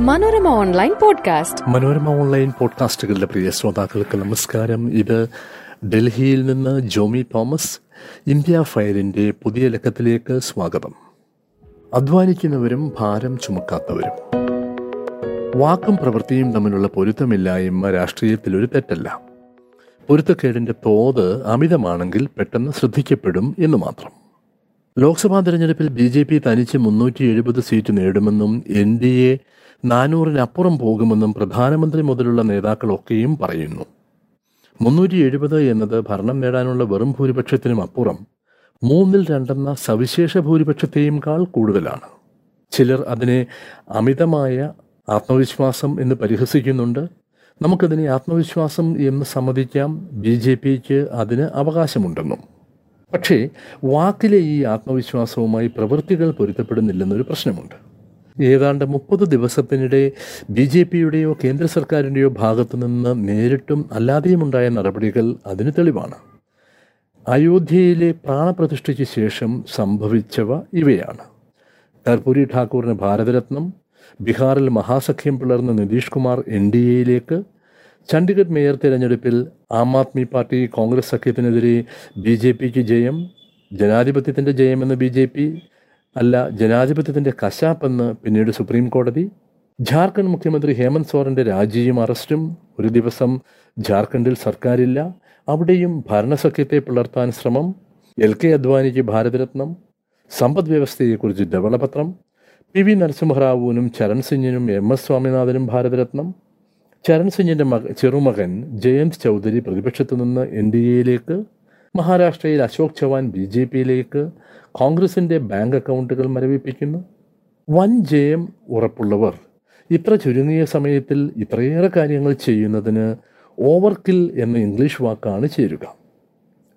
Manorama online podcast. Manorama online പോഡ്കാസ്റ്റുകളുടെ പ്രിയ ശ്രോതാക്കൾക്ക് നമസ്കാരം. ഇത് ഡൽഹിയിൽ നിന്ന് ജോമി തോമസ് ഇന്ത്യ ഫയലിന്റെ പുതിയ ലക്കത്തിലേക്ക് സ്വാഗതം. അധ്വാനിക്കുന്നവരും ഭാരം ചുമക്കാത്തവരും. വാക്കും പ്രവൃത്തിയും തമ്മിലുള്ള പൊരുത്തമില്ലായ്മ രാഷ്ട്രീയത്തിൽ ഒരു തെറ്റല്ല. പൊരുത്തക്കേടിന്റെ തോത് അമിതമാണെങ്കിൽ പെട്ടെന്ന് ശ്രദ്ധിക്കപ്പെടും എന്ന് മാത്രം. ലോക്സഭാ തെരഞ്ഞെടുപ്പിൽ ബി ജെ പി തനിച്ച് മുന്നൂറ്റി എഴുപത് സീറ്റ് നേടുമെന്നും എൻ ഡി എ നാനൂറിനപ്പുറം പോകുമെന്നും പ്രധാനമന്ത്രി മുതലുള്ള നേതാക്കളൊക്കെയും പറയുന്നു. മുന്നൂറ്റി എഴുപത് എന്നത് ഭരണം നേടാനുള്ള വെറും ഭൂരിപക്ഷത്തിനും അപ്പുറം മൂന്നിൽ രണ്ടെന്ന സവിശേഷ ഭൂരിപക്ഷത്തെയുംകാൾ കൂടുതലാണ്. ചിലർ അതിനെ അമിതമായ ആത്മവിശ്വാസം എന്ന് പരിഹസിക്കുന്നുണ്ട്. നമുക്കതിനെ ആത്മവിശ്വാസം എന്ന് സമ്മതിക്കാം. ബി ജെ പിക്ക് അതിന് അവകാശമുണ്ടെന്നും പക്ഷേ വാക്കിലെ ഈ ആത്മവിശ്വാസവുമായി പ്രവൃത്തികൾ പൊരുത്തപ്പെടുന്നില്ലെന്നൊരു പ്രശ്നമുണ്ട്. ഏതാണ്ട് മുപ്പത് ദിവസത്തിനിടെ ബി ജെ പിയുടെയോ കേന്ദ്ര സർക്കാരിന്റെയോ ഭാഗത്തു നിന്ന് നേരിട്ടും അല്ലാതെയുമുണ്ടായ നടപടികൾ അതിന് തെളിവാണ്. അയോധ്യയിലെ പ്രാണപ്രതിഷ്ഠയ്ക്ക് ശേഷം സംഭവിച്ചവ ഇവയാണ്. കർപ്പൂരി ഠാക്കൂറിന് ഭാരതരത്നം ബീഹാറിൽ മഹാസഖ്യം പിളർന്ന നിതീഷ് കുമാർ എൻ ഡി എയിലേക്ക് ചണ്ഡീഗഡ് മേയർ തിരഞ്ഞെടുപ്പിൽ ആം ആദ്മി പാർട്ടി കോൺഗ്രസ് സഖ്യത്തിനെതിരെ ബി ജെ പിക്ക് ജയം ജനാധിപത്യത്തിന്റെ ജയമെന്ന് ബി ജെ പി അല്ല ജനാധിപത്യത്തിന്റെ കശാപ്പെന്ന് പിന്നീട് സുപ്രീം കോടതി. ജാർഖണ്ഡ് മുഖ്യമന്ത്രി ഹേമന്ത് സോറന്റെ രാജിയും അറസ്റ്റും. ഒരു ദിവസം ജാർഖണ്ഡിൽ സർക്കാരില്ല അവിടെയും ഭരണസഖ്യത്തെ പുലർത്താൻ ശ്രമം. എൽ കെ അദ്വാനിക്ക് ഭാരതരത്നം സമ്പദ് വ്യവസ്ഥയെക്കുറിച്ച് ധവളപത്രം പി വി നരസിംഹറാവുവിനും ചരൺ സിംഗിനും എം എസ് സ്വാമിനാഥനും ഭാരതരത്നം. ചരൺ സിംഗിന്റെ മക ചെറുമകൻ ജയന്ത് ചൗധരി പ്രതിപക്ഷത്തു നിന്ന് എൻ ഡി എയിലേക്ക് മഹാരാഷ്ട്രയിൽ അശോക് ചവാൻ ബി ജെ പിയിലേക്ക് കോൺഗ്രസിന്റെ ബാങ്ക് അക്കൗണ്ടുകൾ മരവിപ്പിക്കുന്നു. വൻ ജയം ഉറപ്പുള്ളവർ. ഇത്ര ചുരുങ്ങിയ സമയത്തിൽ ഇത്രയേറെ കാര്യങ്ങൾ ചെയ്യുന്നതിന് ഓവർകിൽ എന്ന ഇംഗ്ലീഷ് വാക്കാണ് ചേരുക.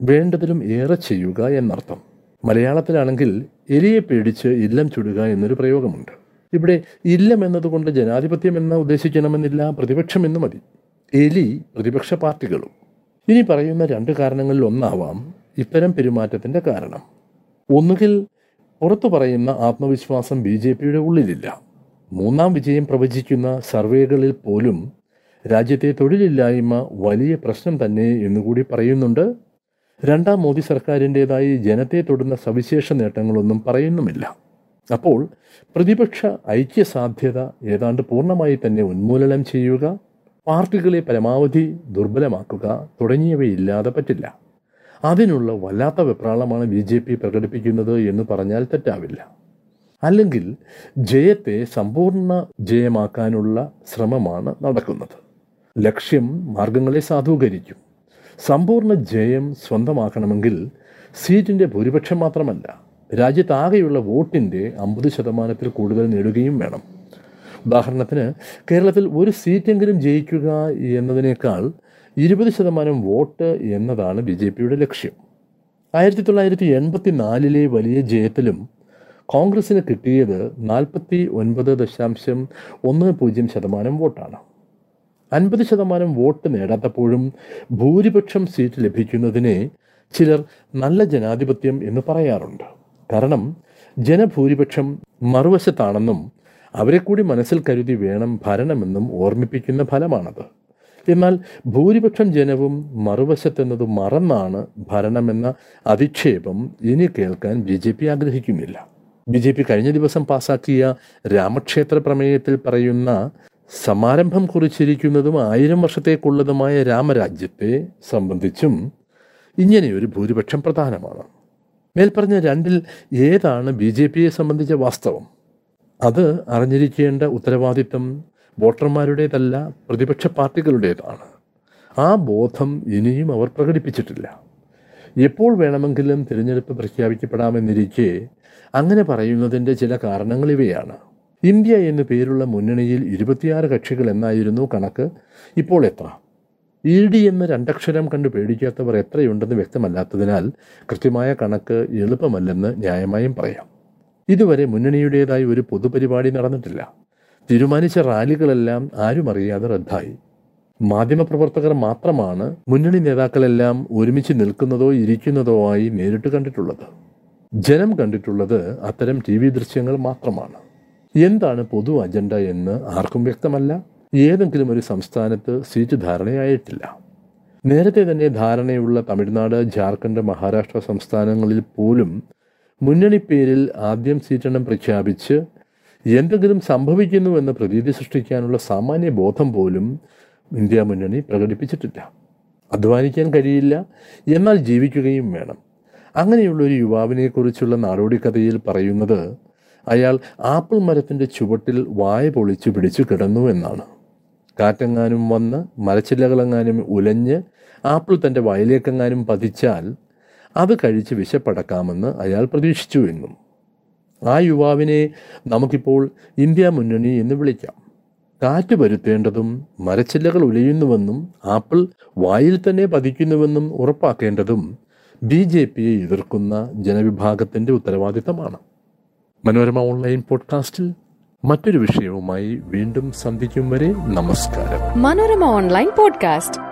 വേണ്ടതിലും ഏറെ ചെയ്യുക എന്നർത്ഥം. മലയാളത്തിലാണെങ്കിൽ എലിയെ പേടിച്ച് ഇല്ലം ചുടുക എന്നൊരു പ്രയോഗമുണ്ട്. ഇവിടെ ഇല്ലം എന്നതുകൊണ്ട് ജനാധിപത്യം എന്ന് ഉദ്ദേശിക്കണമെന്നില്ല പ്രതിപക്ഷം എന്ന് മതി. എലി പ്രതിപക്ഷ പാർട്ടികളും. ഇനി പറയുന്ന രണ്ട് കാരണങ്ങളിൽ ഒന്നാവാം ഇത്തരം പെരുമാറ്റത്തിന്റെ കാരണം. ഒന്നുകിൽ പുറത്തു പറയുന്ന ആത്മവിശ്വാസം ബി ജെ പിയുടെ ഉള്ളിലില്ല. മൂന്നാം വിജയം പ്രവചിക്കുന്ന സർവേകളിൽ പോലും രാജ്യത്തെ തൊഴിലില്ലായ്മ വലിയ പ്രശ്നം തന്നെ എന്നുകൂടി പറയുന്നുണ്ട്. രണ്ടാം മോദി സർക്കാരിന്റെതായി ജനത്തെ തൊടുന്ന സവിശേഷ നേട്ടങ്ങളൊന്നും പറയുന്നുമില്ല. അപ്പോൾ പ്രതിപക്ഷ ഐക്യ സാധ്യത ഏതാണ്ട് പൂർണമായി തന്നെ ഉന്മൂലനം ചെയ്യുക പാർട്ടികളെ പരമാവധി ദുർബലമാക്കുക തുടങ്ങിയവയില്ലാതെ പറ്റില്ല. അതിനുള്ള വല്ലാത്ത വെപ്രാളമാണ് ബി ജെ പി പ്രകടിപ്പിക്കുന്നത് എന്ന് പറഞ്ഞാൽ തെറ്റാവില്ല. അല്ലെങ്കിൽ ജയത്തെ സമ്പൂർണ ജയമാക്കാനുള്ള ശ്രമമാണ് നടക്കുന്നത്. ലക്ഷ്യം മാർഗങ്ങളെ സാധൂകരിക്കും. സമ്പൂർണ ജയം സ്വന്തമാക്കണമെങ്കിൽ സീറ്റിന്റെ ഭൂരിപക്ഷം മാത്രമല്ല രാജ്യത്താകെയുള്ള വോട്ടിന്റെ അമ്പത് ശതമാനത്തിൽ കൂടുതൽ നേടുകയും വേണം. ഉദാഹരണത്തിന് കേരളത്തിൽ ഒരു സീറ്റെങ്കിലും ജയിക്കുക എന്നതിനേക്കാൾ ഇരുപത് ശതമാനം വോട്ട് എന്നതാണ് ബി ജെ പിയുടെ ലക്ഷ്യം. ആയിരത്തി തൊള്ളായിരത്തി എൺപത്തി നാലിലെ വലിയ ജയത്തിലും കോൺഗ്രസിന് കിട്ടിയത് നാൽപ്പത്തി ഒൻപത് ദശാംശം ഒന്ന് പൂജ്യം ശതമാനം വോട്ടാണ്. അൻപത് ശതമാനം വോട്ട് നേടാത്തപ്പോഴും ഭൂരിപക്ഷം സീറ്റ് ലഭിക്കുന്നതിനെ ചിലർ നല്ല ജനാധിപത്യം എന്ന് പറയാറുണ്ട്. കാരണം ജനഭൂരിപക്ഷം മറുവശത്താണെന്നും അവരെ കൂടി മനസ്സിൽ കരുതി വേണം ഭരണമെന്നും ഓർമ്മിപ്പിക്കുന്ന ഫലമാണത്. എന്നാൽ ഭൂരിപക്ഷം ജനവും മറുവശത്തെന്നത് മറന്നാണ് ഭരണമെന്ന അധിക്ഷേപം ഇനി കേൾക്കാൻ ബി ജെ പി ആഗ്രഹിക്കുന്നില്ല. ബി ജെ പി കഴിഞ്ഞ ദിവസം പാസാക്കിയ രാമക്ഷേത്ര പ്രമേയത്തിൽ പറയുന്ന സമാരംഭം കുറിച്ചിരിക്കുന്നതും ആയിരം വർഷത്തേക്കുള്ളതുമായ രാമരാജ്യത്തെ സംബന്ധിച്ചും ഇങ്ങനെയൊരു ഭൂരിപക്ഷം പ്രധാനമാണ്. മേൽപ്പറഞ്ഞ രണ്ടിൽ ഏതാണ് ബി ജെ പിയെ സംബന്ധിച്ച വാസ്തവം? അത് അറിഞ്ഞിരിക്കേണ്ട ഉത്തരവാദിത്തം വോട്ടർമാരുടേതല്ല പ്രതിപക്ഷ പാർട്ടികളുടേതാണ്. ആ ബോധം ഇനിയും അവർ പ്രകടിപ്പിച്ചിട്ടില്ല. എപ്പോൾ വേണമെങ്കിലും തിരഞ്ഞെടുപ്പ് പ്രഖ്യാപിക്കപ്പെടാമെന്നിരിക്കെ അങ്ങനെ പറയുന്നതിന്റെ ചില കാരണങ്ങൾ ഇവയാണ്. ഇന്ത്യ എന്നു പേരുള്ള മുന്നണിയിൽ ഇരുപത്തിയാറ് കക്ഷികൾ എന്നായിരുന്നു കണക്ക്. ഇപ്പോൾ എത്ര? ഇ ഡി എന്ന രണ്ടക്ഷരം കണ്ട് പേടിക്കാത്തവർ എത്രയുണ്ടെന്ന് വ്യക്തമല്ലാത്തതിനാൽ കൃത്യമായ കണക്ക് എളുപ്പമല്ലെന്ന് ന്യായമായും പറയാം. ഇതുവരെ മുന്നണിയുടേതായി ഒരു പൊതുപരിപാടി നടന്നിട്ടില്ല. തീരുമാനിച്ച റാലികളെല്ലാം ആരും അറിയാതെ റദ്ദായി. മാധ്യമപ്രവർത്തകർ മാത്രമാണ് മുന്നണി നേതാക്കളെല്ലാം ഒരുമിച്ച് നിൽക്കുന്നതോ ഇരിക്കുന്നതോ ആയി നേരിട്ട് കണ്ടിട്ടുള്ളത്. ജനം കണ്ടിട്ടുള്ളത് അത്തരം ടി ദൃശ്യങ്ങൾ മാത്രമാണ്. എന്താണ് പൊതു അജണ്ട എന്ന് ആർക്കും വ്യക്തമല്ല. ഏതെങ്കിലും ഒരു സംസ്ഥാനത്ത് സീറ്റ് ധാരണയായിട്ടില്ല. നേരത്തെ തന്നെ ധാരണയുള്ള തമിഴ്നാട് ജാർഖണ്ഡ് മഹാരാഷ്ട്ര സംസ്ഥാനങ്ങളിൽ പോലും മുന്നണി പേരിൽ ആദ്യം സീറ്റെണ്ണം പ്രഖ്യാപിച്ച് എന്തെങ്കിലും സംഭവിക്കുന്നുവെന്ന് പ്രതീതി സൃഷ്ടിക്കാനുള്ള സാമാന്യ ബോധം പോലും ഇന്ത്യ മുന്നണി പ്രകടിപ്പിച്ചിട്ടില്ല. അധ്വാനിക്കാൻ കഴിയില്ല എന്നാൽ ജീവിക്കുകയും വേണം. അങ്ങനെയുള്ള ഒരു യുവാവിനെക്കുറിച്ചുള്ള നാടോടിക്കഥയിൽ പറയുന്നത് അയാൾ ആപ്പിൾ മരത്തിന്റെ ചുവട്ടിൽ വായ പൊളിച്ചു പിടിച്ചു കിടന്നു എന്നാണ്. കാറ്റെങ്ങാനും വന്ന് മരച്ചില്ലകളെങ്ങാനും ഉലഞ്ഞ് ആപ്പിൾ തന്റെ വയലേക്കെങ്ങാനും പതിച്ചാൽ അത് കഴിച്ച് വിശപ്പടക്കാമെന്ന് അയാൾ പ്രതീക്ഷിച്ചു എന്നും. ആ യുവാവിനെ നമുക്കിപ്പോൾ ഇന്ത്യ മുന്നണി എന്ന് വിളിക്കാം. കാറ്റ് വരുത്തേണ്ടതും മരച്ചില്ലകൾ ഉലയുന്നുവെന്നും ആപ്പിൾ വായിൽ തന്നെ പതിക്കുന്നുവെന്നും ഉറപ്പാക്കേണ്ടതും ബി ജെ പിയെ എതിർക്കുന്ന ജനവിഭാഗത്തിന്റെ ഉത്തരവാദിത്തമാണ്. മനോരമ ഓൺലൈൻ പോഡ്കാസ്റ്റിൽ മറ്റൊരു വിഷയവുമായി വീണ്ടും സന്ധിക്കും വരെ നമസ്കാരം. Manorama online podcast.